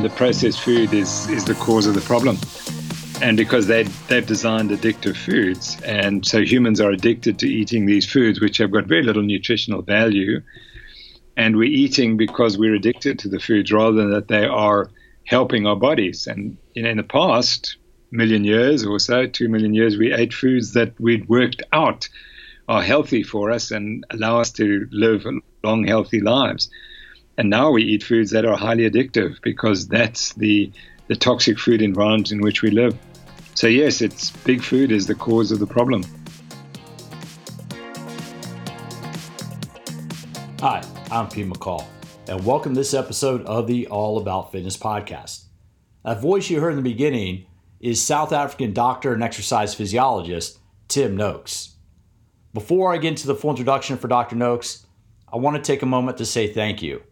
and the processed food is is the cause of the problem. And because they they've designed addictive foods, and so humans are addicted to eating these foods, which have got very little nutritional value, and we're eating because we're addicted to the foods rather than that they are helping our bodies. And you know, in the past million years or so, two million years, we ate foods that we'd worked out are healthy for us and allow us to live long, healthy lives. And now we eat foods that are highly addictive because that's the the toxic food environment in which we live. So yes, it's big food is the cause of the problem. Hi, I'm Pete McCall, and welcome to this episode of the All About Fitness podcast. That voice you heard in the beginning is South African doctor and exercise physiologist Tim Noakes. Before I get into the full introduction for Dr. Noakes, I want to take a moment to say thank you.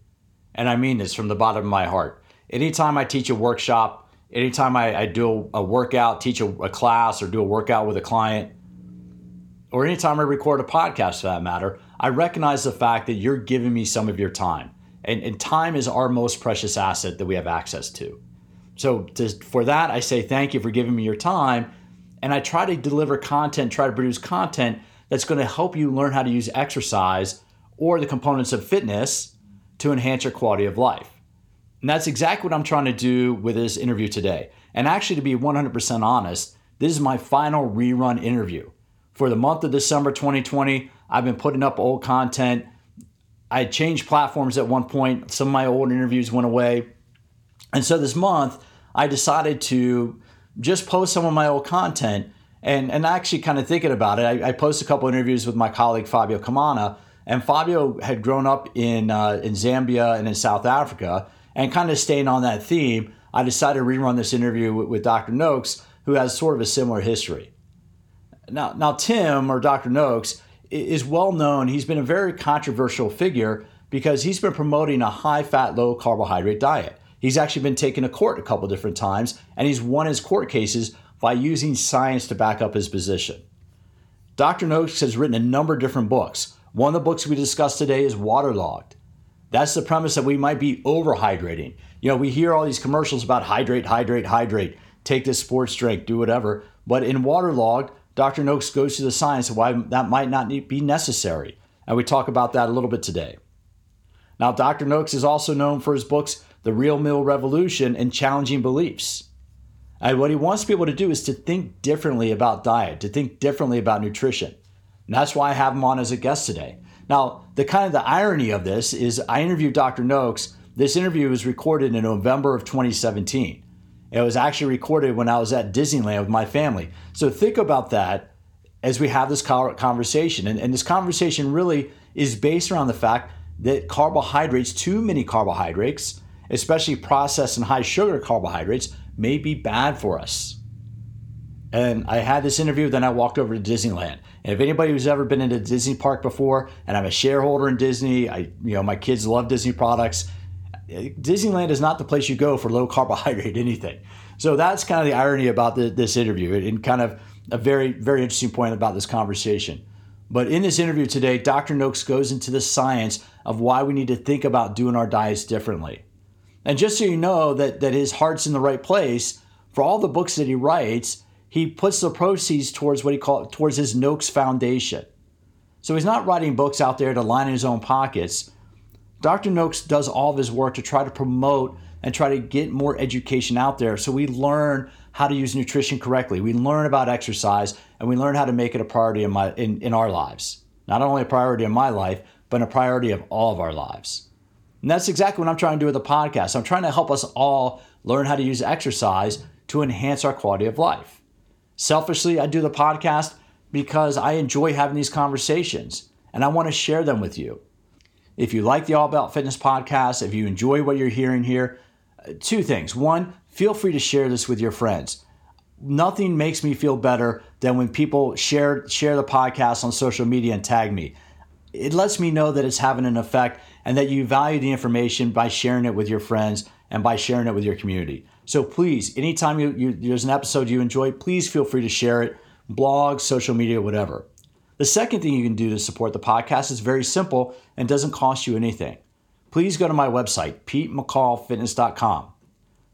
And I mean this from the bottom of my heart. Anytime I teach a workshop, anytime I, I do a, workout, teach a, a class, or do a workout with a client, or anytime I record a podcast for that matter, I recognize the fact that you're giving me some of your time. And, and time is our most precious asset that we have access to. So to, for that, I say thank you for giving me your time. And I try to deliver content, try to produce content that's going to help you learn how to use exercise or the components of fitness to enhance your quality of life. And that's exactly what I'm trying to do with this interview today. And actually, to be 100% honest, this is my final rerun interview. For the month of December 2020, I've been putting up old content. I changed platforms at one point. Some of my old interviews went away. And so this month, I decided to just post some of my old content and, and actually kind of thinking about it. I, I posted a couple interviews with my colleague Fabio Comana, and Fabio had grown up in, uh, in Zambia and in South Africa. And kind of staying on that theme, I decided to rerun this interview with, with Dr. Noakes, who has sort of a similar history. Now, now Tim or Dr. Noakes is well known. He's been a very controversial figure because he's been promoting a high fat, low carbohydrate diet. He's actually been taken to court a couple different times, and he's won his court cases by using science to back up his position. Dr. Noakes has written a number of different books. One of the books we discussed today is Waterlogged. That's the premise that we might be overhydrating. You know, we hear all these commercials about hydrate, hydrate, hydrate, take this sports drink, do whatever. But in Waterlogged, Dr. Noakes goes to the science of why that might not be necessary. And we talk about that a little bit today. Now, Dr. Noakes is also known for his books, The Real Meal Revolution and Challenging Beliefs. And what he wants people to do is to think differently about diet, to think differently about nutrition. And that's why I have him on as a guest today. Now, the kind of the irony of this is I interviewed Dr. Noakes. This interview was recorded in November of 2017. It was actually recorded when I was at Disneyland with my family. So think about that as we have this conversation. And, and this conversation really is based around the fact that carbohydrates, too many carbohydrates, especially processed and high sugar carbohydrates, may be bad for us. And I had this interview, then I walked over to Disneyland. And if anybody who's ever been into Disney Park before, and I'm a shareholder in Disney, I you know my kids love Disney products. Disneyland is not the place you go for low carbohydrate anything. So that's kind of the irony about the, this interview, and kind of a very very interesting point about this conversation. But in this interview today, Dr. Noakes goes into the science of why we need to think about doing our diets differently. And just so you know that, that his heart's in the right place, for all the books that he writes, he puts the proceeds towards what he calls towards his Noakes Foundation. So he's not writing books out there to line his own pockets. Dr. Noakes does all of his work to try to promote and try to get more education out there so we learn how to use nutrition correctly. We learn about exercise and we learn how to make it a priority in, my, in, in our lives. Not only a priority in my life, but a priority of all of our lives. And that's exactly what I'm trying to do with the podcast. I'm trying to help us all learn how to use exercise to enhance our quality of life. Selfishly, I do the podcast because I enjoy having these conversations and I want to share them with you. If you like the All About Fitness podcast, if you enjoy what you're hearing here, uh, two things. One, feel free to share this with your friends. Nothing makes me feel better than when people share share the podcast on social media and tag me. It lets me know that it's having an effect and that you value the information by sharing it with your friends and by sharing it with your community. So please, anytime you, you, there's an episode you enjoy, please feel free to share it, blog, social media, whatever. The second thing you can do to support the podcast is very simple and doesn't cost you anything. Please go to my website, petemccallfitness.com.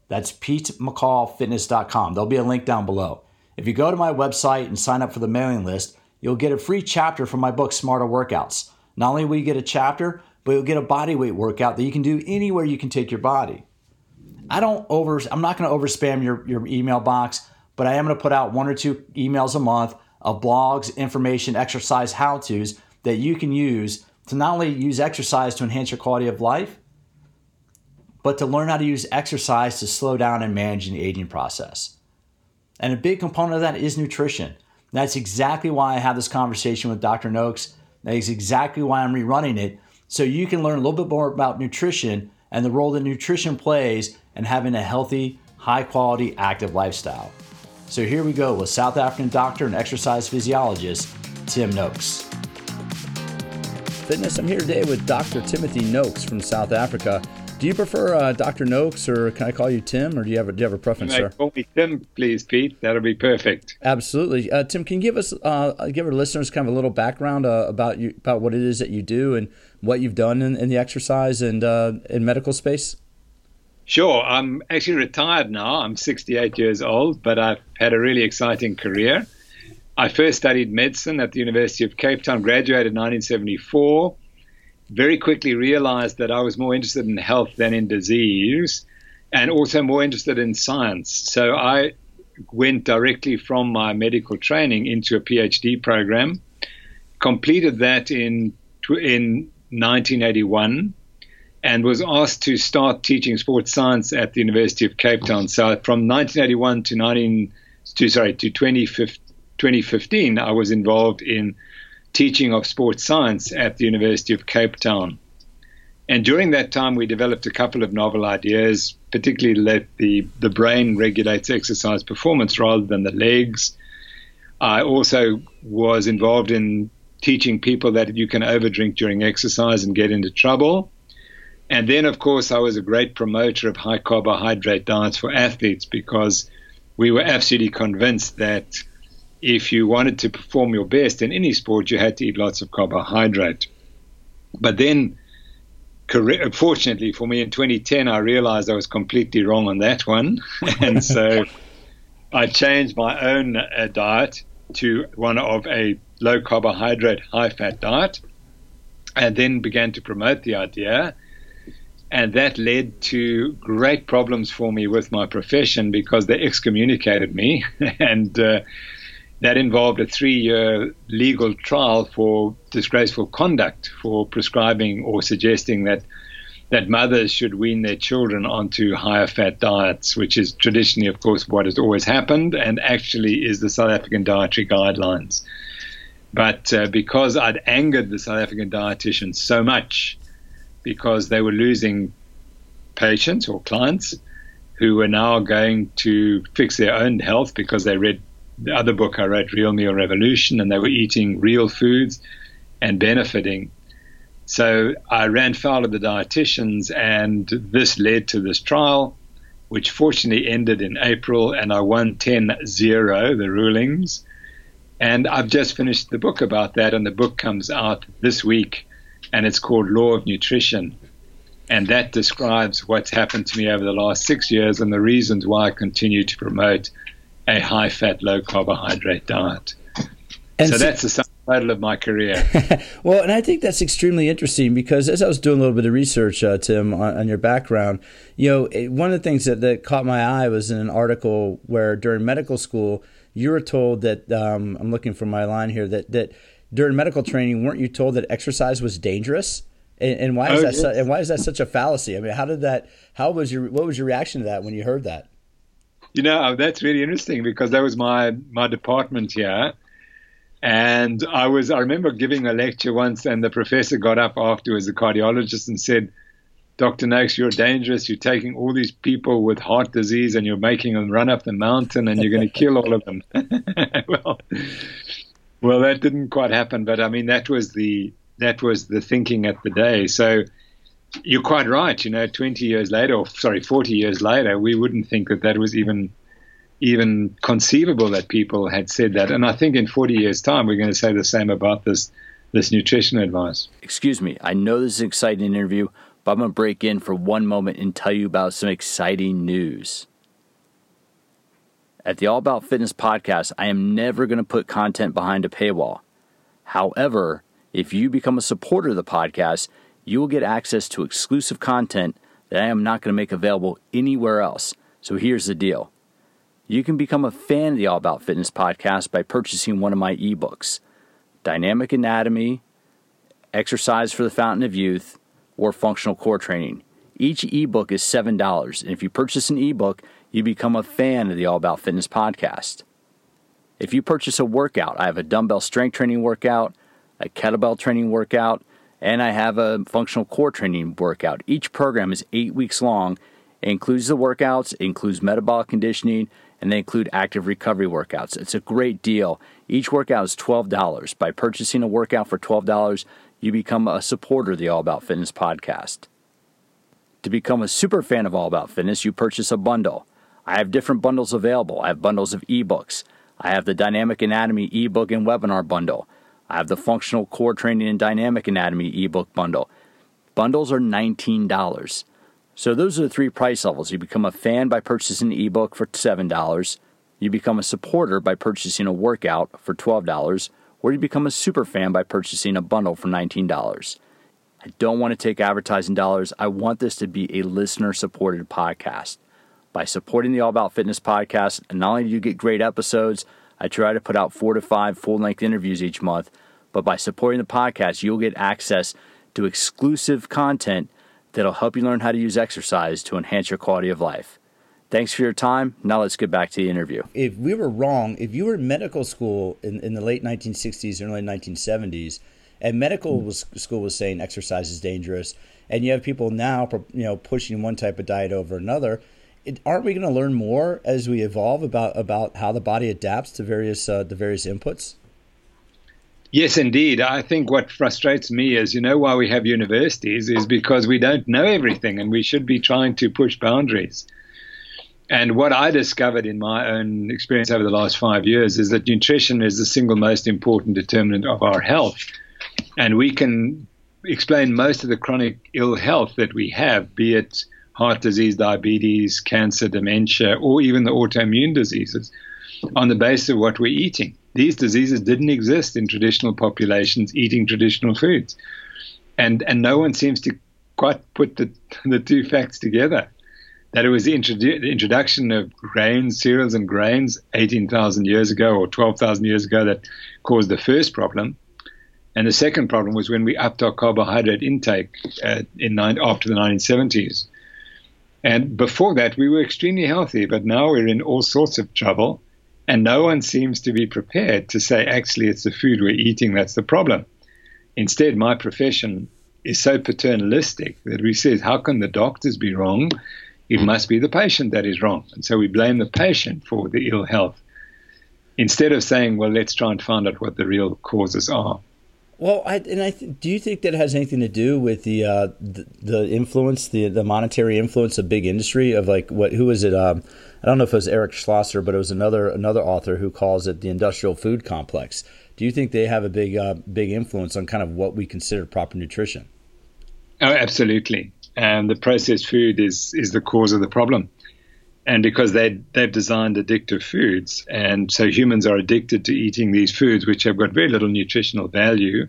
That's PeteMcCallFitness.com. There'll be a link down below. If you go to my website and sign up for the mailing list, you'll get a free chapter from my book, Smarter Workouts. Not only will you get a chapter, but you'll get a body weight workout that you can do anywhere you can take your body. I don't over, I'm not going to over spam your, your email box, but I am going to put out one or two emails a month of blogs, information, exercise how to's that you can use to not only use exercise to enhance your quality of life, but to learn how to use exercise to slow down and manage the aging process. And a big component of that is nutrition. That's exactly why I have this conversation with Dr. Noakes. That is exactly why I'm rerunning it, so you can learn a little bit more about nutrition and the role that nutrition plays in having a healthy, high quality, active lifestyle. So here we go with South African doctor and exercise physiologist Tim Noakes. Fitness, I'm here today with Dr. Timothy Noakes from South Africa. Do you prefer uh, Dr. Noakes, or can I call you Tim, or do you have a, do you have a preference, sir? Call me Tim, please, Pete. That'll be perfect. Absolutely, uh, Tim. Can you give us, uh, give our listeners, kind of a little background uh, about you, about what it is that you do, and what you've done in, in the exercise and uh, in medical space? Sure. I'm actually retired now. I'm 68 years old, but I've had a really exciting career. I first studied medicine at the University of Cape Town, graduated in 1974 very quickly realized that I was more interested in health than in disease and also more interested in science. So I went directly from my medical training into a PhD program, completed that in, in 1981 and was asked to start teaching sports science at the University of Cape Town. So from 1981 to 19 to sorry to 2015, I was involved in teaching of sports science at the University of Cape Town. And during that time, we developed a couple of novel ideas, particularly that the, the brain regulates exercise performance rather than the legs. I also was involved in teaching people that you can overdrink during exercise and get into trouble. And then, of course, I was a great promoter of high carbohydrate diets for athletes because we were absolutely convinced that if you wanted to perform your best in any sport, you had to eat lots of carbohydrate. But then, fortunately for me, in 2010, I realized I was completely wrong on that one. and so I changed my own uh, diet to one of a low carbohydrate, high fat diet, and then began to promote the idea. And that led to great problems for me with my profession because they excommunicated me. and uh, that involved a three year legal trial for disgraceful conduct for prescribing or suggesting that that mothers should wean their children onto higher fat diets, which is traditionally, of course, what has always happened and actually is the South African dietary guidelines. But uh, because I'd angered the South African dietitians so much, because they were losing patients or clients who were now going to fix their own health because they read the other book I wrote, Real Meal Revolution, and they were eating real foods and benefiting. So I ran foul of the dietitians, and this led to this trial, which fortunately ended in April, and I won 10 0, the rulings. And I've just finished the book about that, and the book comes out this week, and it's called Lore of Nutrition. And that describes what's happened to me over the last six years and the reasons why I continue to promote a high fat, low carbohydrate diet. And so, so that's the sum total of my career. well, and I think that's extremely interesting because as I was doing a little bit of research, uh, Tim, on, on, your background, you know, one of the things that, that caught my eye was in an article where during medical school, you were told that um, I'm looking for my line here that that during medical training, weren't you told that exercise was dangerous? And, and why is oh, that? Yes. Su- and why is that such a fallacy? I mean, how did that? How was your? What was your reaction to that when you heard that? You know, oh, that's really interesting because that was my my department here. And I was I remember giving a lecture once and the professor got up afterwards, the cardiologist, and said, Dr. Noakes, you're dangerous. You're taking all these people with heart disease and you're making them run up the mountain and you're going to kill all of them. well, well, that didn't quite happen, but I mean that was the that was the thinking at the day. So you're quite right. You know, 20 years later, or sorry, 40 years later, we wouldn't think that that was even even conceivable that people had said that. And I think in 40 years' time, we're going to say the same about this this nutrition advice. Excuse me. I know this is an exciting interview, but I'm going to break in for one moment and tell you about some exciting news. At the All About Fitness podcast, I am never going to put content behind a paywall. However, if you become a supporter of the podcast, you will get access to exclusive content that I am not going to make available anywhere else. So here's the deal you can become a fan of the All About Fitness podcast by purchasing one of my ebooks Dynamic Anatomy, Exercise for the Fountain of Youth, or Functional Core Training. Each ebook is $7, and if you purchase an ebook, you become a fan of the All About Fitness podcast. If you purchase a workout, I have a dumbbell strength training workout, a kettlebell training workout, and I have a functional core training workout. Each program is eight weeks long. It includes the workouts, includes metabolic conditioning, and they include active recovery workouts. It's a great deal. Each workout is $12. By purchasing a workout for $12, you become a supporter of the All About Fitness podcast. To become a super fan of All About Fitness, you purchase a bundle. I have different bundles available. I have bundles of ebooks. I have the Dynamic Anatomy ebook and webinar bundle. I have the Functional Core Training and Dynamic Anatomy ebook bundle. Bundles are $19. So those are the three price levels. You become a fan by purchasing the ebook for $7. You become a supporter by purchasing a workout for $12, or you become a super fan by purchasing a bundle for $19. I don't want to take advertising dollars. I want this to be a listener supported podcast. By supporting the All About Fitness podcast, not only do you get great episodes, I try to put out four to five full length interviews each month. But by supporting the podcast, you'll get access to exclusive content that'll help you learn how to use exercise to enhance your quality of life. Thanks for your time. Now let's get back to the interview. If we were wrong, if you were in medical school in, in the late 1960s and early 1970s, and medical mm. was, school was saying exercise is dangerous, and you have people now, you know, pushing one type of diet over another, it, aren't we going to learn more as we evolve about about how the body adapts to various uh, the various inputs? Yes, indeed. I think what frustrates me is, you know, why we have universities is because we don't know everything, and we should be trying to push boundaries. And what I discovered in my own experience over the last five years is that nutrition is the single most important determinant of our health. And we can explain most of the chronic ill health that we have, be it heart disease, diabetes, cancer, dementia, or even the autoimmune diseases on the basis of what we're eating. These diseases didn't exist in traditional populations eating traditional foods. And, and no one seems to quite put the, the two facts together. That it was the, introdu- the introduction of grains, cereals, and grains 18,000 years ago or 12,000 years ago that caused the first problem. And the second problem was when we upped our carbohydrate intake uh, in nine, after the 1970s. And before that, we were extremely healthy, but now we're in all sorts of trouble. And no one seems to be prepared to say, actually, it's the food we're eating that's the problem. Instead, my profession is so paternalistic that we say, how can the doctors be wrong? It must be the patient that is wrong. And so we blame the patient for the ill health instead of saying, well, let's try and find out what the real causes are. Well, I, and I th- do you think that has anything to do with the uh, the, the, influence, the the monetary influence of big industry of like what who was it? Um, I don't know if it was Eric Schlosser, but it was another another author who calls it the industrial food complex. Do you think they have a big uh, big influence on kind of what we consider proper nutrition? Oh, absolutely. And the processed food is is the cause of the problem and because they they've designed addictive foods, and so humans are addicted to eating these foods, which have got very little nutritional value,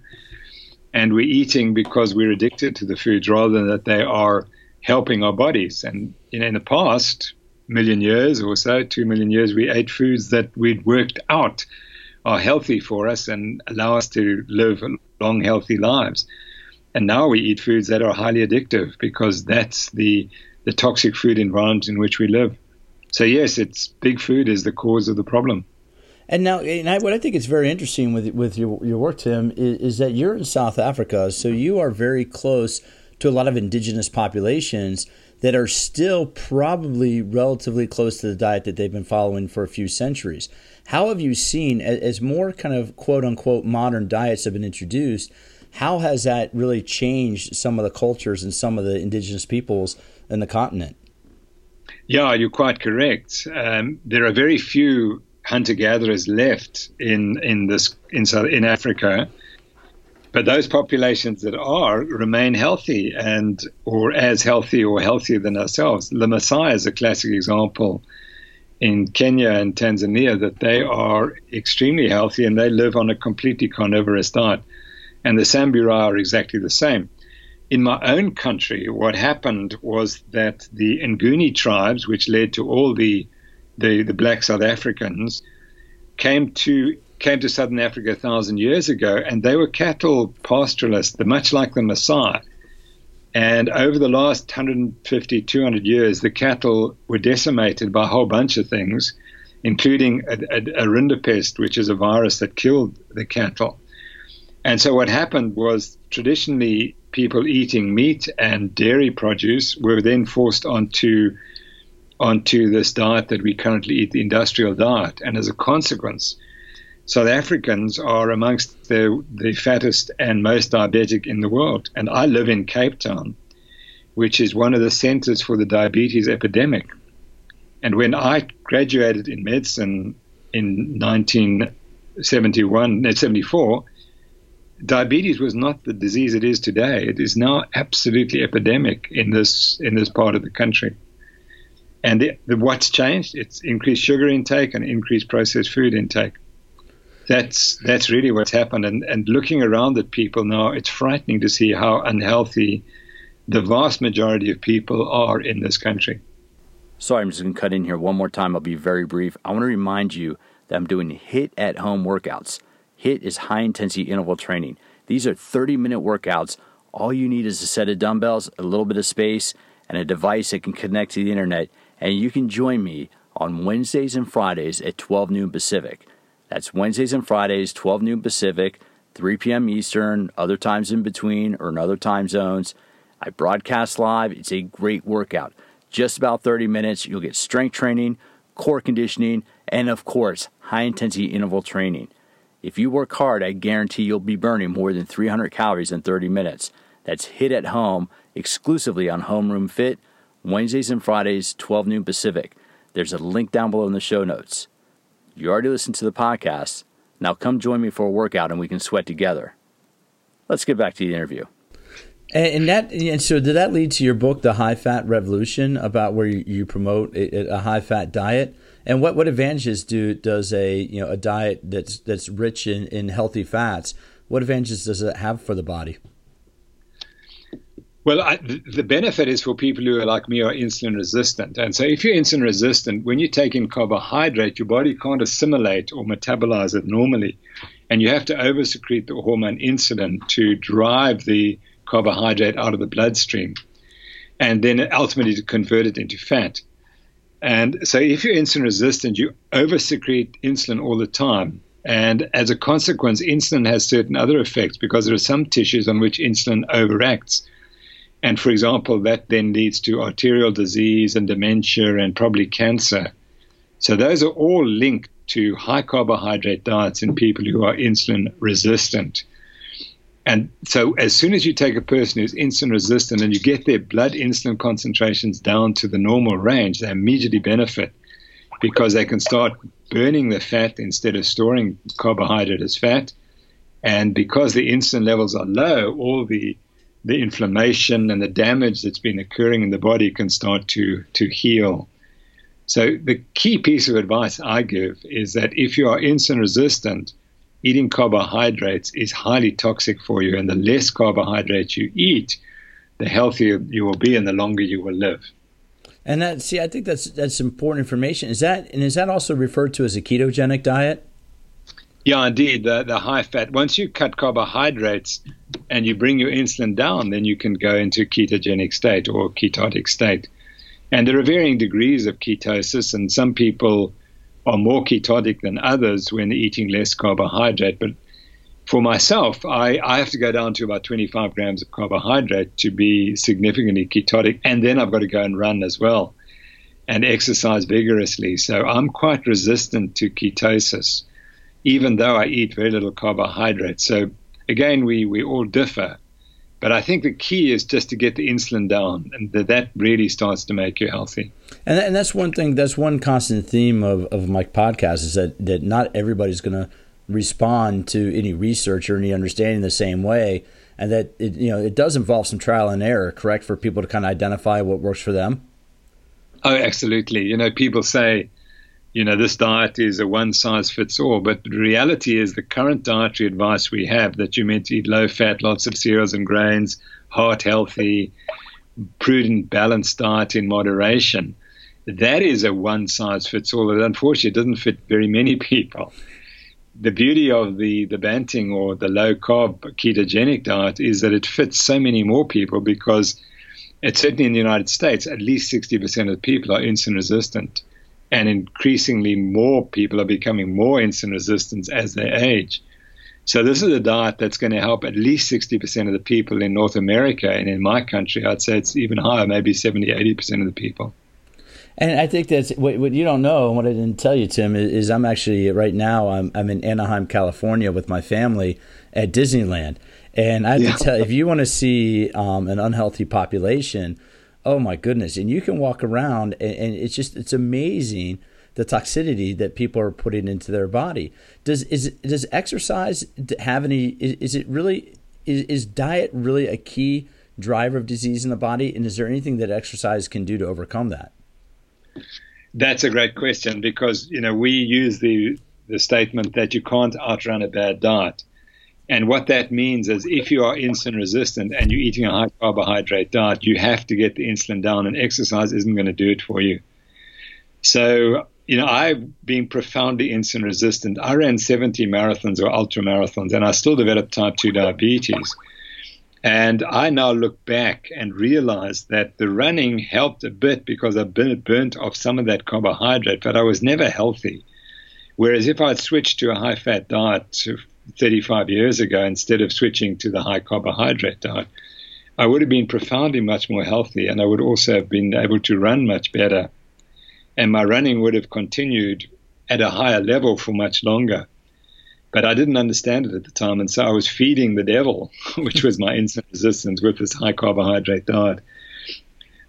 and we're eating because we're addicted to the foods rather than that they are helping our bodies. And you know, in the past million years or so, two million years, we ate foods that we'd worked out are healthy for us and allow us to live long, healthy lives. And now we eat foods that are highly addictive because that's the the toxic food environment in which we live. So yes, it's big food is the cause of the problem. And now, and I, what I think is very interesting with with your your work, Tim, is, is, that you're in South Africa, so you are very close to a lot of indigenous populations that are still probably relatively close to the diet that they've been following for a few centuries. How have you seen, as more kind of quote unquote modern diets have been introduced, how has that really changed some of the cultures and some of the indigenous peoples in the continent? Yeah, you're quite correct. Um, there are very few hunter gatherers left in in this in South, in Africa, but those populations that are remain healthy and or as healthy or healthier than ourselves. The Maasai is a classic example in Kenya and Tanzania that they are extremely healthy and they live on a completely carnivorous diet. And the Samburu are exactly the same. In my own country, what happened was that the Nguni tribes, which led to all the, the, the black South Africans, came to came to southern Africa a thousand years ago, and they were cattle pastoralists, much like the Maasai. And over the last 150, 200 years, the cattle were decimated by a whole bunch of things, including a, a, a rinderpest, which is a virus that killed the cattle. And so what happened was traditionally people eating meat and dairy produce were then forced onto onto this diet that we currently eat, the industrial diet. And as a consequence, South Africans are amongst the, the fattest and most diabetic in the world. And I live in Cape Town, which is one of the centers for the diabetes epidemic. And when I graduated in medicine in 1971, 74, diabetes was not the disease it is today. It is now absolutely epidemic in this in this part of the country. And the, the, what's changed? It's increased sugar intake and increased processed food intake that's that's really what's happened. And and looking around at people now, it's frightening to see how unhealthy the vast majority of people are in this country. Sorry, I'm just going to cut in here one more time. I'll be very brief. I want to remind you that I'm doing HIT at home workouts. HIT is high intensity interval training. These are 30 minute workouts. All you need is a set of dumbbells, a little bit of space, and a device that can connect to the internet. And you can join me on Wednesdays and Fridays at 12 noon Pacific. That's Wednesdays and Fridays, 12 noon Pacific, 3 p.m. Eastern, other times in between or in other time zones. I broadcast live. It's a great workout. Just about 30 minutes. You'll get strength training, core conditioning, and of course, high intensity interval training. If you work hard, I guarantee you'll be burning more than 300 calories in 30 minutes. That's HIT at home exclusively on Homeroom Fit, Wednesdays and Fridays, 12 noon Pacific. There's a link down below in the show notes. You already listened to the podcast. Now come join me for a workout and we can sweat together. Let's get back to the interview. And, that, and so, did that lead to your book, The High Fat Revolution, about where you, promote a high fat diet? And what, what advantages do does a you know a diet that's that's rich in, in healthy fats? What advantages does it have for the body? Well, I, the benefit is for people who are like me are insulin resistant. And so, if you're insulin resistant, when you take in carbohydrate, your body can't assimilate or metabolize it normally. And you have to oversecrete the hormone insulin to drive the carbohydrate out of the bloodstream and then ultimately to convert it into fat. And so, if you're insulin resistant, you oversecrete insulin all the time. And as a consequence, insulin has certain other effects because there are some tissues on which insulin overacts and for example, that then leads to arterial disease and dementia and probably cancer. So those are all linked to high carbohydrate diets in people who are insulin resistant. And so, as soon as you take a person who's insulin resistant and you get their blood insulin concentrations down to the normal range, they immediately benefit because they can start burning the fat instead of storing carbohydrate as fat. And because the insulin levels are low, all the the inflammation and the damage that's been occurring in the body can start to to heal. So the key piece of advice I give is that if you are insulin resistant, eating carbohydrates is highly toxic for you, and the less carbohydrates you eat, the healthier you will be and the longer you will live. And that see, I think that's that's important information. Is that and is that also referred to as a ketogenic diet? Yeah, indeed. The, the high fat, once you cut carbohydrates and you bring your insulin down, then you can go into ketogenic state or ketotic state. And there are varying degrees of ketosis, and some people are more ketotic than others when eating less carbohydrate. But for myself, I, I have to go down to about 25 grams of carbohydrate to be significantly ketotic. And then I've got to go and run as well and exercise vigorously. So I'm quite resistant to ketosis even though I eat very little carbohydrate. So again, we, we all differ. But I think the key is just to get the insulin down, and that, that really starts to make you healthy. And, and that's one thing, that's one constant theme of, of my podcast is that, that not everybody's going to respond to any research or any understanding the same way, and that it, you know it does involve some trial and error, correct, for people to kind of identify what works for them. Oh, absolutely. You know, people say, you know, this diet is a one size fits all, but the reality is the current dietary advice we have that you're meant to eat low fat, lots of cereals and grains, heart healthy, prudent, balanced diet in moderation. That is a one size fits all. And unfortunately, it doesn't fit very many people. The beauty of the, the Banting or the low carb ketogenic diet is that it fits so many more people because it's certainly in the United States, at least 60% of people are insulin resistant. And increasingly more people are becoming more insulin resistant as they age. So this is a diet that's going to help at least 60% of the people in North America. And in my country, I'd say it's even higher, maybe 70, 80% of the people. And I think that's what, what, you don't know, and what I didn't tell you, Tim, is, is I'm actually right now I'm, I'm in Anaheim, California, with my family at Disneyland, and I have yeah. to tell, if you want to see um, an unhealthy population, oh my goodness, and you can walk around, and, and it's just it's amazing the toxicity that people are putting into their body. Does is does exercise have any? Is, is it really is, is diet really a key driver of disease in the body? And is there anything that exercise can do to overcome that? That's a great question because you know we use the the statement that you can't outrun a bad diet. And what that means is if you are insulin resistant and you're eating a high carbohydrate diet, you have to get the insulin down, and exercise isn't going to do it for you. So, you know, I've been profoundly insulin resistant. I ran 70 marathons or ultra marathons, and I still developed type 2 diabetes. And I now look back and realize that the running helped a bit because I burnt off some of that carbohydrate, but I was never healthy. Whereas if I'd switched to a high fat diet 35 years ago instead of switching to the high carbohydrate diet, I would have been profoundly much more healthy and I would also have been able to run much better. And my running would have continued at a higher level for much longer. But I didn't understand it at the time. And so I was feeding the devil, which was my insulin resistance with this high carbohydrate diet.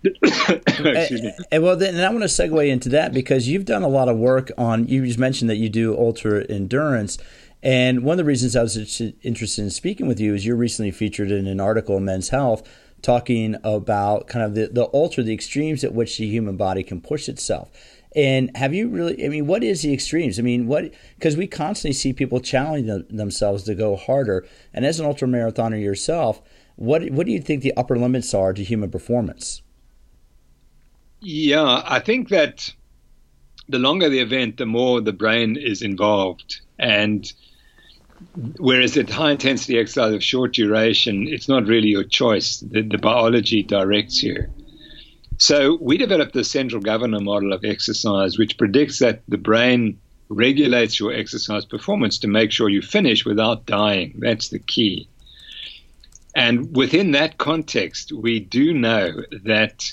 Excuse me. And, well, then and I want to segue into that because you've done a lot of work on. You just mentioned that you do ultra endurance, and one of the reasons I was interested in speaking with you is you're recently featured in an article in Men's Health talking about kind of the, the ultra, the extremes at which the human body can push itself. And have you really, I mean, what is the extremes? I mean, what, because we constantly see people challenging themselves to go harder. And as an ultra marathoner yourself, what, what do you think the upper limits are to human performance? Yeah, I think that the longer the event, the more the brain is involved. And whereas at high intensity exercise of short duration, it's not really your choice. The, the biology directs you. So we developed the central governor model of exercise, which predicts that the brain regulates your exercise performance to make sure you finish without dying. That's the key. And within that context, we do know that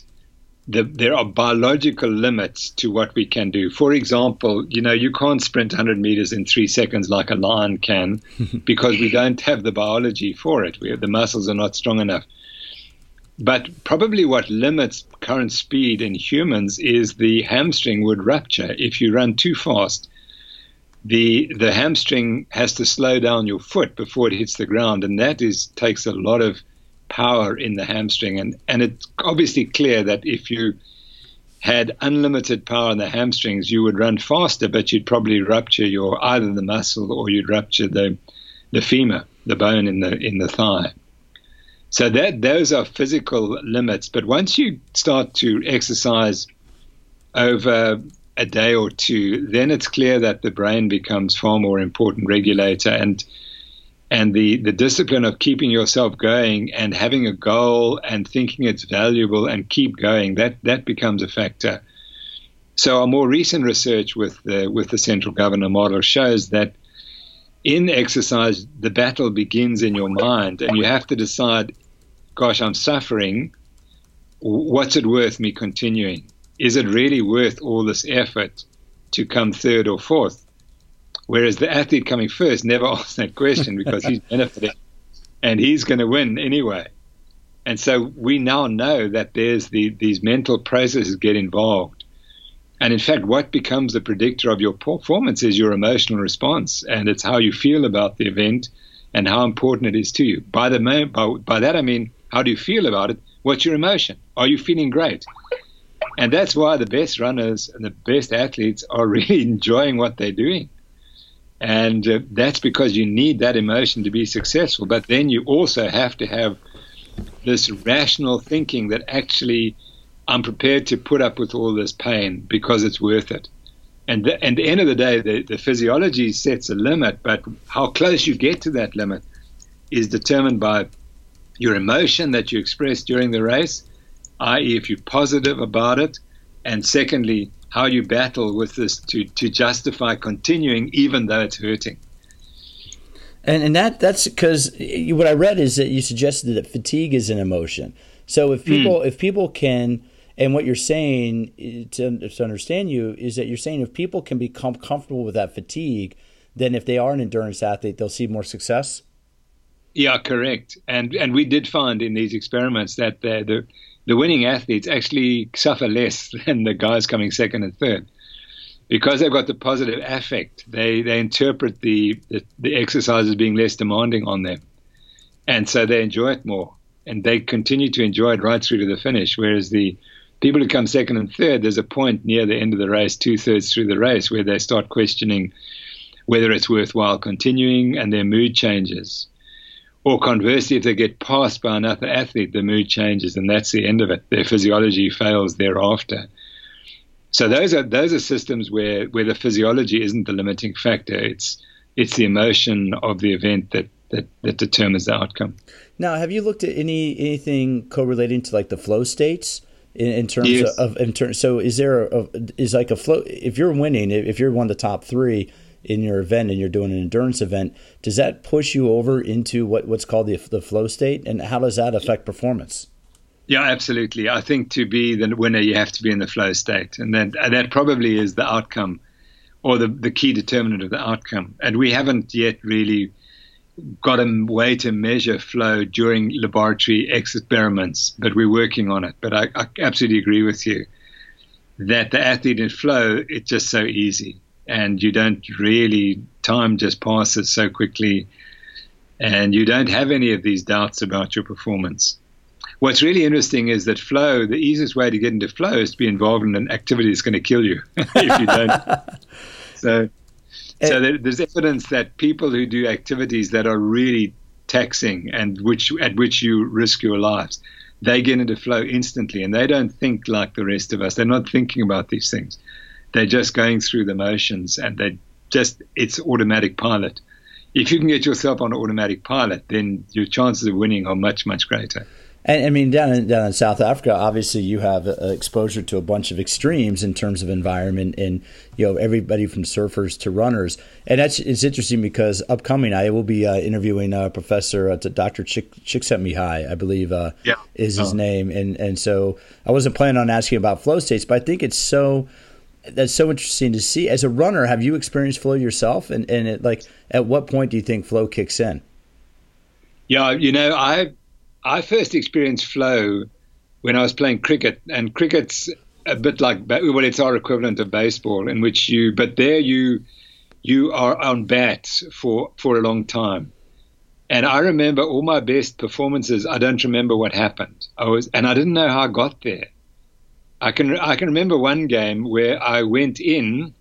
the, there are biological limits to what we can do. For example, you know, you can't sprint 100 meters in three seconds like a lion can because we don't have the biology for it. We, the muscles are not strong enough. But probably what limits current speed in humans is the hamstring would rupture if you run too fast. The the hamstring has to slow down your foot before it hits the ground, and that is takes a lot of power in the hamstring. And and it's obviously clear that if you had unlimited power in the hamstrings, you would run faster, but you'd probably rupture your either the muscle or you'd rupture the the femur, the bone in the in the thigh. So that those are physical limits. But once you start to exercise over a day or two, then it's clear that the brain becomes far more important regulator and and the, the discipline of keeping yourself going and having a goal and thinking it's valuable and keep going, that that becomes a factor. So our more recent research with the with the central governor model shows that in exercise the battle begins in your mind and you have to decide gosh, I'm suffering. What's it worth me continuing? Is it really worth all this effort to come third or fourth? Whereas the athlete coming first never asks that question because he's benefiting and he's going to win anyway. And so we now know that there's the, these mental processes get involved. And in fact, what becomes the predictor of your performance is your emotional response, and it's how you feel about the event and how important it is to you. By the by, by that I mean, how do you feel about it? What's your emotion? Are you feeling great? And that's why the best runners and the best athletes are really enjoying what they're doing. And uh, that's because you need that emotion to be successful. But then you also have to have this rational thinking that actually I'm prepared to put up with all this pain because it's worth it. And the, at the end of the day, the, the physiology sets a limit, but how close you get to that limit is determined by your emotion that you express during the race, i.e., if you're positive about it, and secondly, how do you battle with this to, to justify continuing even though it's hurting. And and that that's because what I read is that you suggested that fatigue is an emotion. So if people mm. if people can and what you're saying to, to understand you is that you're saying if people can become comfortable with that fatigue, then if they are an endurance athlete, they'll see more success. Yeah, correct. And and we did find in these experiments that the the, the winning athletes actually suffer less than the guys coming second and third because they've got the positive affect, they, they interpret the, the, the exercise as being less demanding on them. And so they enjoy it more. And they continue to enjoy it right through to the finish. Whereas the people who come second and third, there's a point near the end of the race, two thirds through the race, where they start questioning whether it's worthwhile continuing and their mood changes. Or conversely, if they get passed by another athlete, the mood changes and that's the end of it. Their physiology fails thereafter. So those are those are systems where where the physiology isn't the limiting factor. It's it's the emotion of the event that that, that determines the outcome. Now, have you looked at any anything correlating to like the flow states in, in terms yes. of in terms? So is there a, is like a flow? If you're winning, if you're one of the top three in your event and you're doing an endurance event, does that push you over into what, what's called the the flow state, and how does that affect performance? Yeah, absolutely. I think to be the winner, you have to be in the flow state, and that that probably is the outcome, or the the key determinant of the outcome. And we haven't yet really got a way to measure flow during laboratory experiments, but we're working on it. But I, I absolutely agree with you that the athlete in flow, it's just so easy, and you don't really time just passes so quickly, and you don't have any of these doubts about your performance. What's really interesting is that flow, the easiest way to get into flow is to be involved in an activity that's going to kill you if you don't. so, so eh. there, there's evidence that people who do activities that are really taxing and which at which you risk your lives, they get into flow instantly, and they don't think like the rest of us. They're not thinking about these things. They're just going through the motions, and they just it's automatic pilot. If you can get yourself on automatic pilot, then your chances of winning are much much greater. And I mean, down in, down in South Africa, obviously you have uh, exposure to a bunch of extremes in terms of environment, and you know everybody from surfers to runners. And that's it's interesting because upcoming I will be uh, interviewing uh, Professor uh, Dr. Chik, Csikszentmihalyi, I believe, uh, yeah. is his oh. name. And and so I wasn't planning on asking about flow states, but I think it's so that's so interesting to see. As a runner, have you experienced flow yourself? And and it, like, at what point do you think flow kicks in? Yeah, you know, I I first experienced flow when I was playing cricket, and cricket's a bit like well, it's our equivalent of baseball, in which you, but there you you are on bat for for a long time. And I remember all my best performances. I don't remember what happened. I was, and I didn't know how I got there. I can I can remember one game where I went in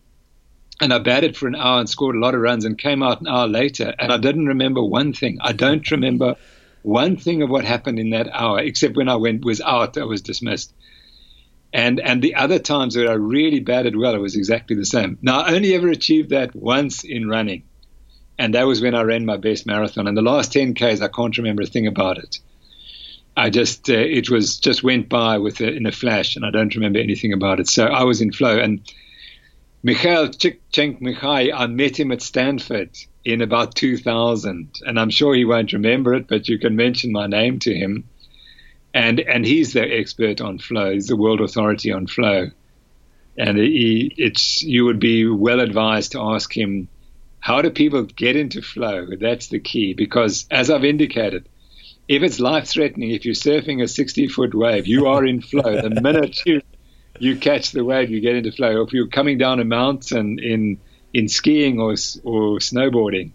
and I batted for an hour and scored a lot of runs and came out an hour later and I didn't remember one thing. I don't remember one thing of what happened in that hour, except when I went was out, I was dismissed. And and the other times that I really batted well, it was exactly the same. Now I only ever achieved that once in running, and that was when I ran my best marathon. And the last 10 k's, I can't remember a thing about it. I just uh, it was just went by with a, in a flash, and I don't remember anything about it. So I was in flow. And Mihaly Csikszentmihalyi, I met him at Stanford in about 2000, and I'm sure he won't remember it, but you can mention my name to him. And and he's the expert on flow. He's the world authority on flow. And he, it's you would be well advised to ask him, how do people get into flow? That's the key, because as I've indicated, if it's life threatening, if you're surfing a 60 foot wave, you are in flow. The minute you you catch the wave, you get into flow. If you're coming down a mountain in in skiing or or snowboarding,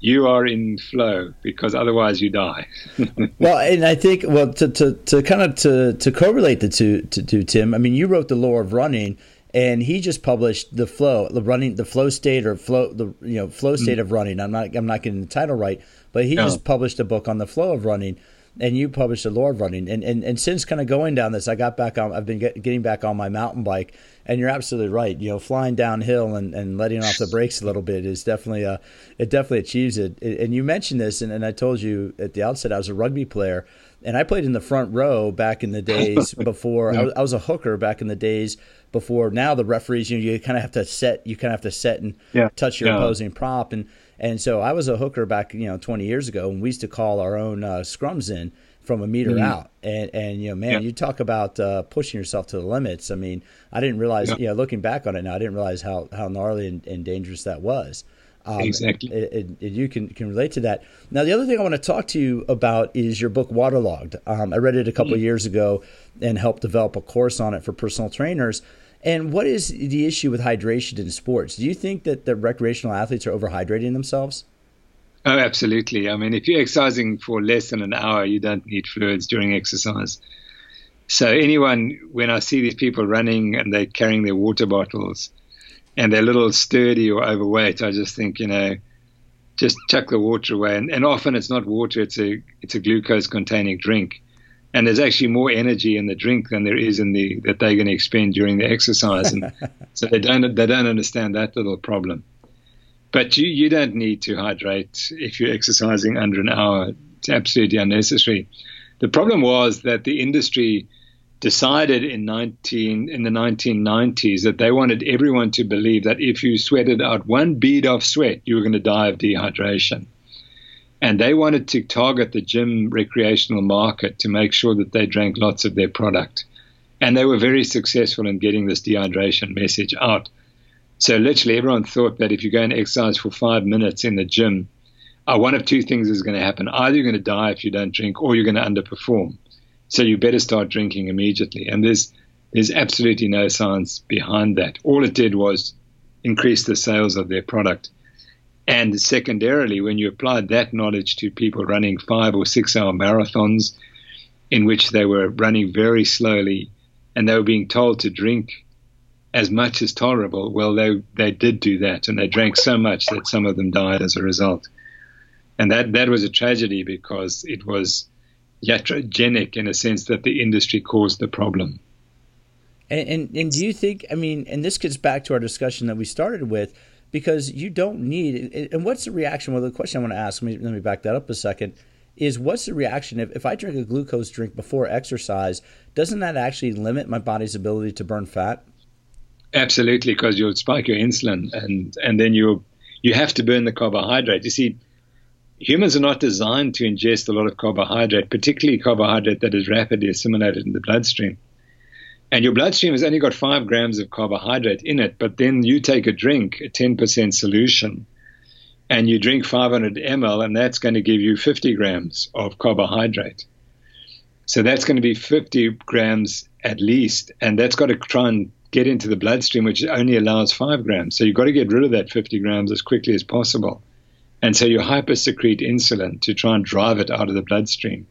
you are in flow because otherwise you die. well, and I think well to, to, to kind of to, to correlate the two to, to Tim. I mean, you wrote the Lore of Running, and he just published the flow, the running, the flow state or flow the you know flow state mm of running. I'm not I'm not getting the title right, but he no. just published a book on the flow of running and you published a Lore of Running. And, and and since kind of going down this i got back on i've been get, getting back on my mountain bike. And you're absolutely right. You know flying downhill and, and letting off the brakes a little bit is definitely a it definitely achieves it. And you mentioned this and, and i told you at the outset i was a rugby player and i played in the front row back in the days before I, was, I was a hooker back in the days before. Now the referees you know, you kind of have to set you kind of have to set and yeah. touch your yeah. opposing prop. And and so I was a hooker back, you know, 20 years ago, and we used to call our own uh, scrums in from a meter mm-hmm. out. And and you know, man, yeah. you talk about uh, pushing yourself to the limits. I mean, I didn't realize, yeah. you know, looking back on it now, I didn't realize how how gnarly and, and dangerous that was. Um, exactly. It, it, it, you can can relate to that. Now, the other thing I want to talk to you about is your book Waterlogged. Um, I read it a couple mm-hmm. years ago and helped develop a course on it for personal trainers. And what is the issue with hydration in sports? Do you think that the recreational athletes are overhydrating themselves? Oh, absolutely. I mean, if you're exercising for less than an hour, you don't need fluids during exercise. So, anyone, when I see these people running and they're carrying their water bottles and they're a little sturdy or overweight, I just think, you know, just chuck the water away. And, and often it's not water, it's a, it's a glucose containing drink and there's actually more energy in the drink than there is in the that they're going to expend during the exercise, and so they don't they don't understand that little problem. But you you don't need to hydrate if you're exercising under an hour. It's absolutely unnecessary. The problem was that the industry decided in 19 in the 1990s that they wanted everyone to believe that if you sweated out one bead of sweat, you were going to die of dehydration and they wanted to target the gym recreational market to make sure that they drank lots of their product. And they were very successful in getting this dehydration message out. So literally everyone thought that if you go and exercise for five minutes in the gym, uh, one of two things is going to happen. Either you're going to die if you don't drink or you're going to underperform. So you better start drinking immediately. And there's there's absolutely no science behind that. All it did was increase the sales of their product. And secondarily, when you applied that knowledge to people running five or six hour marathons in which they were running very slowly and they were being told to drink as much as tolerable, well, they, they did do that and they drank so much that some of them died as a result. And that, that was a tragedy because it was iatrogenic in a sense that the industry caused the problem. And, and, and do you think, I mean, and this gets back to our discussion that we started with because you don't need. And what's the reaction? Well, the question I want to ask, let me, let me back that up a second, is what's the reaction if, if I drink a glucose drink before exercise? Doesn't that actually limit my body's ability to burn fat? Absolutely, because you'll spike your insulin, and and then you you have to burn the carbohydrate. You see, humans are not designed to ingest a lot of carbohydrate, particularly carbohydrate that is rapidly assimilated in the bloodstream and your bloodstream has only got five grams of carbohydrate in it, but then you take a drink, a 10% solution, and you drink 500 ml, and that's going to give you 50 grams of carbohydrate. So that's going to be 50 grams at least, and that's got to try and get into the bloodstream, which only allows five grams. So you've got to get rid of that 50 grams as quickly as possible. And so you hypersecrete insulin to try and drive it out of the bloodstream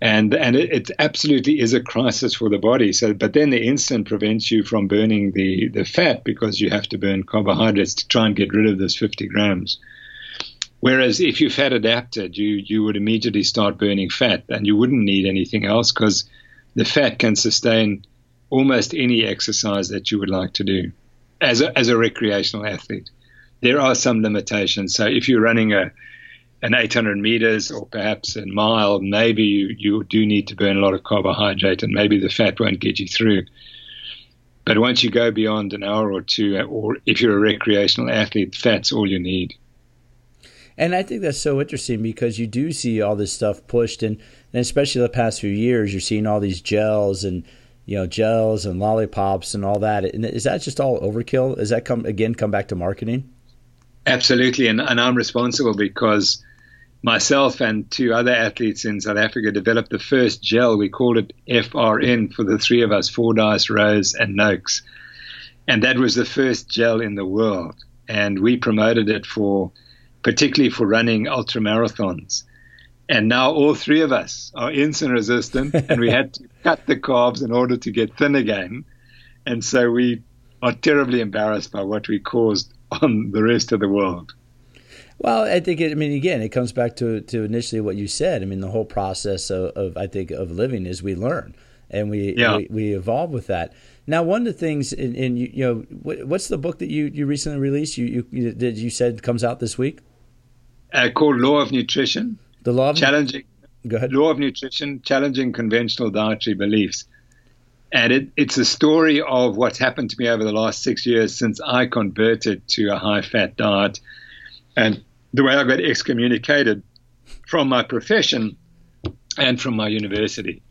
and and it, it, absolutely is a crisis for the body. So, but then the insulin prevents you from burning the the fat because you have to burn carbohydrates to try and get rid of this 50 grams. Whereas if you fat adapted, you you would immediately start burning fat, and you wouldn't need anything else because the fat can sustain almost any exercise that you would like to do as a, as a recreational athlete. There are some limitations. So if you're running a an 800 meters or perhaps a mile, maybe you, you do need to burn a lot of carbohydrate and maybe the fat won't get you through. But once you go beyond an hour or two, or if you're a recreational athlete, fat's all you need. And I think that's so interesting because you do see all this stuff pushed, and, and especially the past few years, you're seeing all these gels and you know gels and lollipops and all that. And is that just all overkill? Is that come again come back to marketing? Absolutely, and, and I'm responsible because myself and two other athletes in South Africa developed the first gel. We called it FRN for the three of us, Fordyce, Rose, and Noakes. And that was the first gel in the world. And we promoted it for, particularly for running ultra marathons. And now all three of us are insulin resistant, and we had to cut the carbs in order to get thin again. And so we are terribly embarrassed by what we caused on the rest of the world. Well, I think it, I mean again, it comes back to to initially what you said. I mean, the whole process of, of I think of living is we learn and we, yeah. we, we evolve with that. Now, one of the things in, in you, you, know, what's the book that you, you recently released? You you did you said comes out this week? Uh, called Lore of Nutrition. The law of challenging. Go ahead. Lore of Nutrition: Challenging Conventional Dietary Beliefs, and it, it's a story of what's happened to me over the last six years since I converted to a high-fat diet, and the way I got excommunicated from my profession and from my university,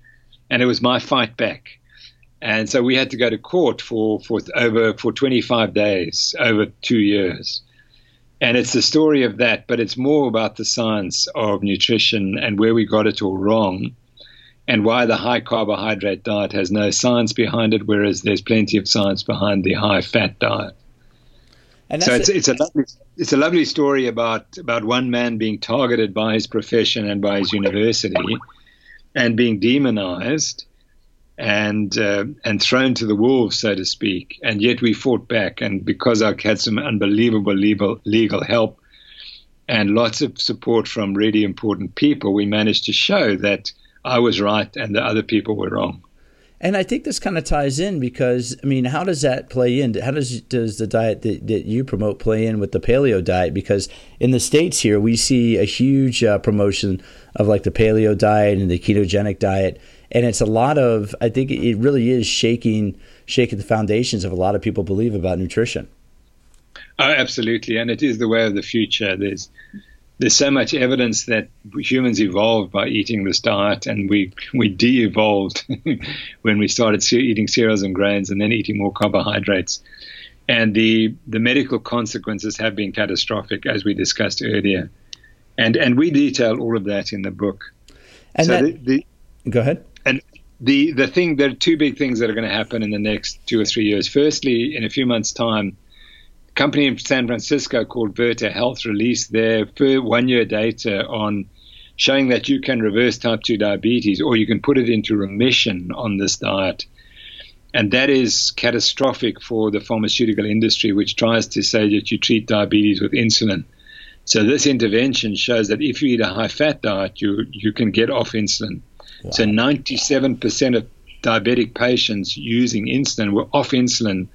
and it was my fight back. And so we had to go to court for, for over for 25 days, over two years. And it's the story of that, but it's more about the science of nutrition and where we got it all wrong and why the high carbohydrate diet has no science behind it, whereas there's plenty of science behind the high fat diet. And so it's, it's a lovely it's a lovely story about about one man being targeted by his profession and by his university, and being demonized, and uh, and thrown to the wolves, so to speak. And yet we fought back, and because I had some unbelievable legal legal help and lots of support from really important people, we managed to show that I was right and the other people were wrong. And I think this kind of ties in because I mean, how does that play in? How does does the diet that, that you promote play in with the paleo diet? Because in the states here, we see a huge uh, promotion of like the paleo diet and the ketogenic diet, and it's a lot of. I think it really is shaking shaking the foundations of a lot of people believe about nutrition. Oh, absolutely, and it is the way of the future. There's there's so much evidence that humans evolved by eating this diet, and we we de-evolved when we started eating cereals and grains, and then eating more carbohydrates. And the the medical consequences have been catastrophic, as we discussed earlier, and and we detail all of that in the book. And so that, the, the, go ahead. And the the thing there are two big things that are going to happen in the next two or three years. Firstly, in a few months' time company in San Francisco called Virta Health released their one year data on showing that you can reverse type 2 diabetes or you can put it into remission on this diet. And that is catastrophic for the pharmaceutical industry, which tries to say that you treat diabetes with insulin. So this intervention shows that if you eat a high fat diet, you, you can get off insulin. Wow. So 97% of diabetic patients using insulin were off insulin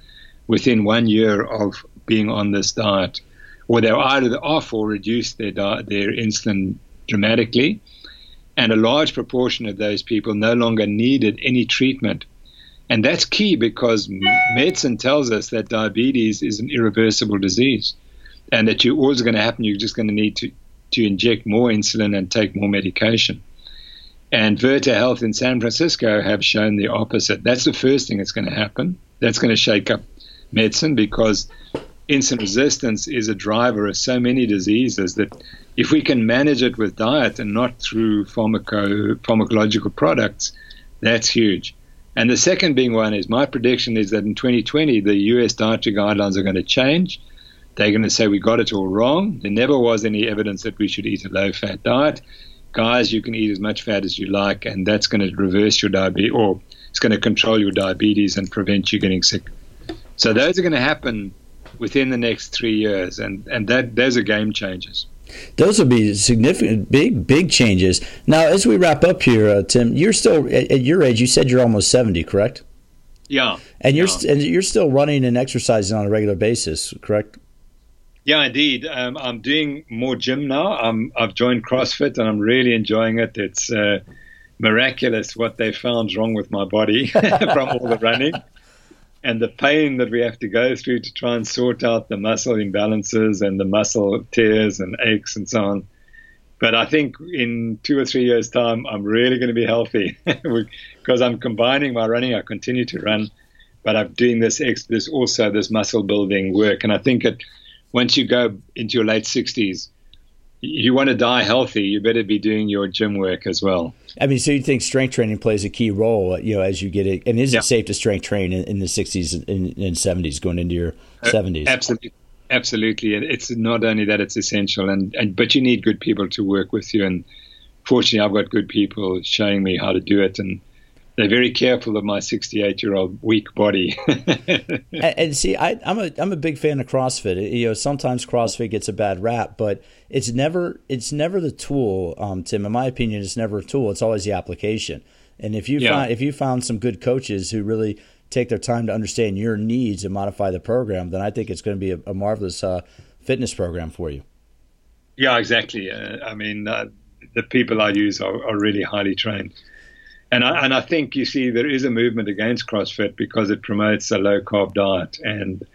within one year of being on this diet, or they're either off or reduced their diet, their insulin dramatically, and a large proportion of those people no longer needed any treatment. And that's key because medicine tells us that diabetes is an irreversible disease and that you're always going to happen. You're just going to need to, to inject more insulin and take more medication. And Virta Health in San Francisco have shown the opposite. That's the first thing that's going to happen. That's going to shake up medicine because insulin resistance is a driver of so many diseases that if we can manage it with diet and not through pharmaco, pharmacological products, that's huge. And the second big one is my prediction is that in 2020, the US dietary guidelines are going to change. They're going to say we got it all wrong. There never was any evidence that we should eat a low fat diet. Guys, you can eat as much fat as you like, and that's going to reverse your diabetes, or it's going to control your diabetes and prevent you getting sick. So those are going to happen within the next three years, and and that those are game changers. Those would be significant, big, big changes. Now, as we wrap up here, uh, Tim, you're still at, at, your age. You said you're almost seventy, correct? Yeah. And you're yeah. and you're still running and exercising on a regular basis, correct? Yeah, indeed. Um, I'm doing more gym now. I'm, I've joined CrossFit and I'm really enjoying it. It's uh, miraculous what they found wrong with my body from all the running and the pain that we have to go through to try and sort out the muscle imbalances and the muscle tears and aches and so on. But I think in two or three years' time, I'm really going to be healthy because I'm combining my running. I continue to run, but I'm doing this this also this muscle building work. And I think that once you go into your late 60s, you want to die healthy, you better be doing your gym work as well. I mean, so you think strength training plays a key role, you know, as you get it, and is yeah. it safe to strength train in, in the 60s and, and 70s, going into your 70s? Uh, absolutely, absolutely. It's not only that it's essential, and, and but you need good people to work with you, and fortunately, I've got good people showing me how to do it, and they're very careful of my 68 year old weak body. and, and, see, I, am a I'm a big fan of CrossFit. You know, sometimes CrossFit gets a bad rap, but it's never it's never the tool. Um, Tim, in my opinion, it's never a tool. It's always the application. And if you yeah. find if you found some good coaches who really take their time to understand your needs and modify the program, then I think it's going to be a, a marvelous uh, fitness program for you. Yeah, exactly. Uh, I mean, uh, the people I use are, are really highly trained. And I, and I think you see there is a movement against CrossFit because it promotes a low carb diet, and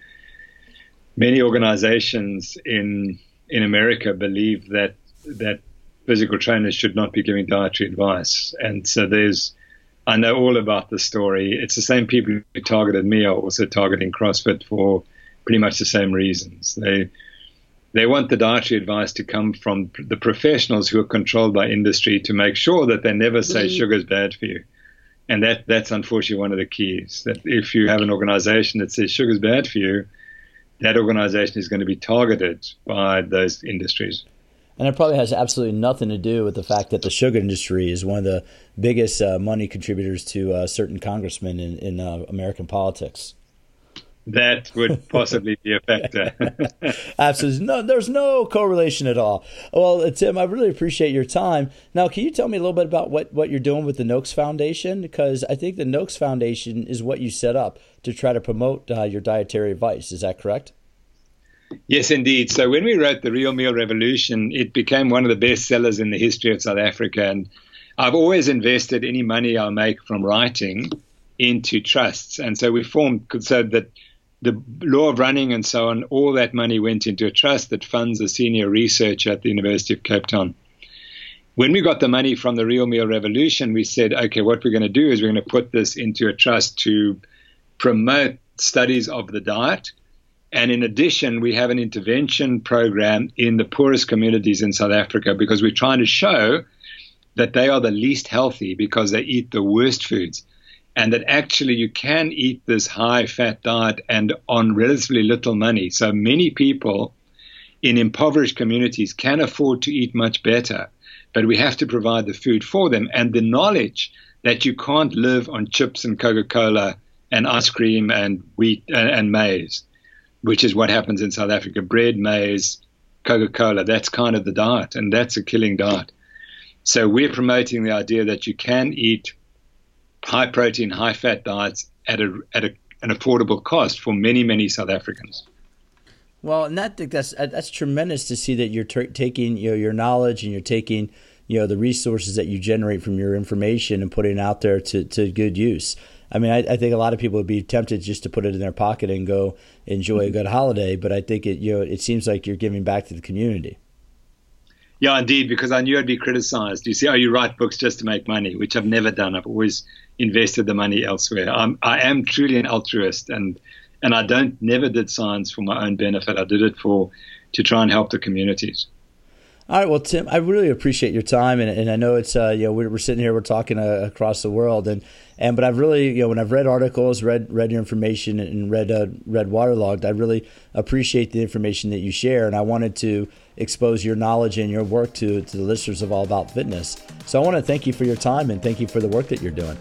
many organizations in in America believe that that physical trainers should not be giving dietary advice. And so there's I know all about the story. It's the same people who targeted me are also targeting CrossFit for pretty much the same reasons. They they want the dietary advice to come from the professionals who are controlled by industry to make sure that they never say mm-hmm. sugar is bad for you. And that, that's unfortunately one of the keys. That if you have an organization that says sugar is bad for you, that organization is going to be targeted by those industries. And it probably has absolutely nothing to do with the fact that the sugar industry is one of the biggest uh, money contributors to uh, certain congressmen in, in uh, American politics that would possibly be a factor. Absolutely. No, there's no correlation at all. Well, uh, Tim, I really appreciate your time. Now, can you tell me a little bit about what, what you're doing with the Noakes Foundation? Because I think the Noakes Foundation is what you set up to try to promote uh, your dietary advice. Is that correct? Yes, indeed. So when we wrote The Real Meal Revolution, it became one of the best sellers in the history of South Africa. And I've always invested any money I make from writing into trusts. And so we formed, so that the Lore of Running and so on, all that money went into a trust that funds a senior researcher at the University of Cape Town. When we got the money from the Real Meal Revolution, we said, okay, what we're going to do is we're going to put this into a trust to promote studies of the diet. And in addition, we have an intervention program in the poorest communities in South Africa because we're trying to show that they are the least healthy because they eat the worst foods and that actually you can eat this high fat diet and on relatively little money. So many people in impoverished communities can afford to eat much better, but we have to provide the food for them and the knowledge that you can't live on chips and Coca Cola and ice cream and wheat and, and maize, which is what happens in South Africa bread, maize, Coca Cola. That's kind of the diet, and that's a killing diet. So we're promoting the idea that you can eat high protein, high fat diets at a at a, an affordable cost for many many South Africans. Well, and that that's that's tremendous to see that you're t- taking you know, your knowledge and you're taking you know the resources that you generate from your information and putting it out there to, to good use. I mean, I, I, think a lot of people would be tempted just to put it in their pocket and go enjoy a mm-hmm. good holiday, but I think it you know it seems like you're giving back to the community. Yeah, indeed, because I knew I'd be criticized. You see, oh, you write books just to make money, which I've never done. I've always invested the money elsewhere. I'm, I am truly an altruist, and and I don't never did science for my own benefit. I did it for to try and help the communities. All right, well, Tim, I really appreciate your time, and, and I know it's uh, you know we're, we're sitting here, we're talking uh, across the world, and and but I've really you know when I've read articles, read read your information, and read uh, read Waterlogged, I really appreciate the information that you share, and I wanted to expose your knowledge and your work to to the listeners of All About Fitness. So I want to thank you for your time and thank you for the work that you're doing.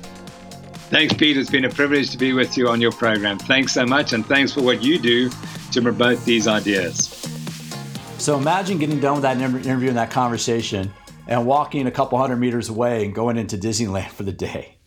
Thanks, Pete. It's been a privilege to be with you on your program. Thanks so much, and thanks for what you do to promote these ideas. So imagine getting done with that interview and that conversation and walking a couple hundred meters away and going into Disneyland for the day.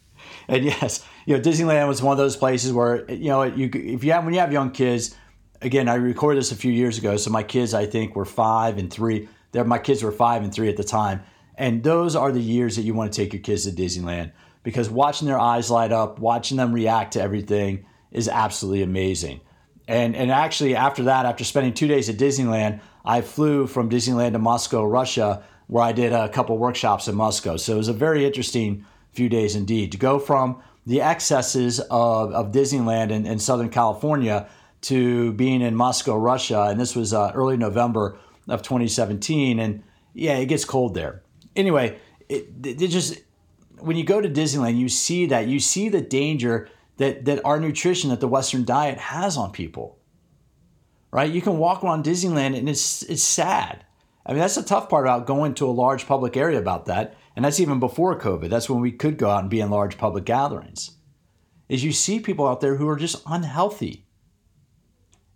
And yes, you know, Disneyland was one of those places where, you know, you if you have when you have young kids, again, I recorded this a few years ago, so my kids I think were 5 and 3. They're, my kids were 5 and 3 at the time. And those are the years that you want to take your kids to Disneyland because watching their eyes light up, watching them react to everything is absolutely amazing. And and actually after that, after spending 2 days at Disneyland, I flew from Disneyland to Moscow, Russia, where I did a couple workshops in Moscow. So it was a very interesting few days indeed to go from the excesses of, of Disneyland in, in Southern California to being in Moscow, Russia. And this was uh, early November of 2017. And yeah, it gets cold there. Anyway, it, it just when you go to Disneyland, you see that you see the danger that that our nutrition, that the Western diet has on people. Right? You can walk around Disneyland and it's it's sad. I mean, that's the tough part about going to a large public area about that, and that's even before COVID. That's when we could go out and be in large public gatherings. Is you see people out there who are just unhealthy.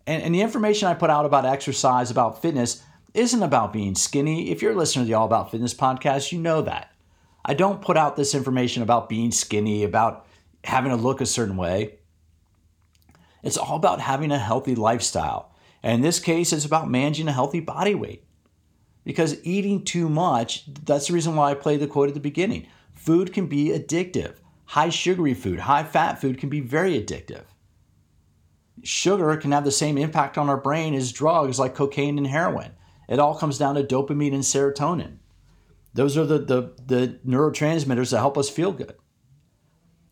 And, and the information I put out about exercise, about fitness, isn't about being skinny. If you're listening to the All About Fitness podcast, you know that. I don't put out this information about being skinny, about having to look a certain way. It's all about having a healthy lifestyle. And in this case, it's about managing a healthy body weight. Because eating too much, that's the reason why I played the quote at the beginning. Food can be addictive. High sugary food, high fat food can be very addictive. Sugar can have the same impact on our brain as drugs like cocaine and heroin. It all comes down to dopamine and serotonin. Those are the, the, the neurotransmitters that help us feel good.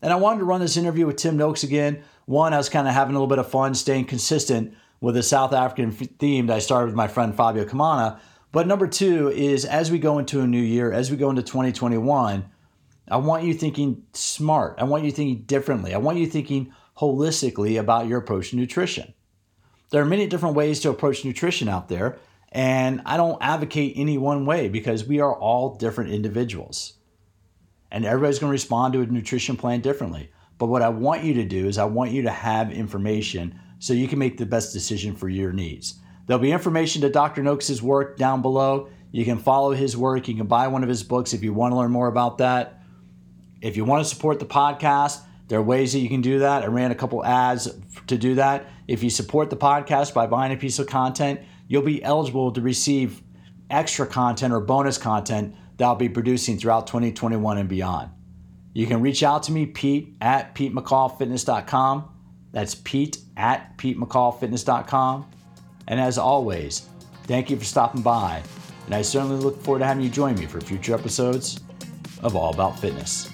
And I wanted to run this interview with Tim Noakes again. One, I was kind of having a little bit of fun staying consistent with the South African theme that I started with my friend Fabio Comana. But number two is as we go into a new year, as we go into 2021, I want you thinking smart. I want you thinking differently. I want you thinking holistically about your approach to nutrition. There are many different ways to approach nutrition out there, and I don't advocate any one way because we are all different individuals. And everybody's going to respond to a nutrition plan differently. But what I want you to do is I want you to have information so you can make the best decision for your needs. There'll be information to Dr. Noakes' work down below. You can follow his work. You can buy one of his books if you want to learn more about that. If you want to support the podcast, there are ways that you can do that. I ran a couple ads to do that. If you support the podcast by buying a piece of content, you'll be eligible to receive extra content or bonus content that I'll be producing throughout 2021 and beyond. You can reach out to me, Pete at PeteMcCallFitness.com. That's Pete at PeteMcCallFitness.com. And as always, thank you for stopping by. And I certainly look forward to having you join me for future episodes of All About Fitness.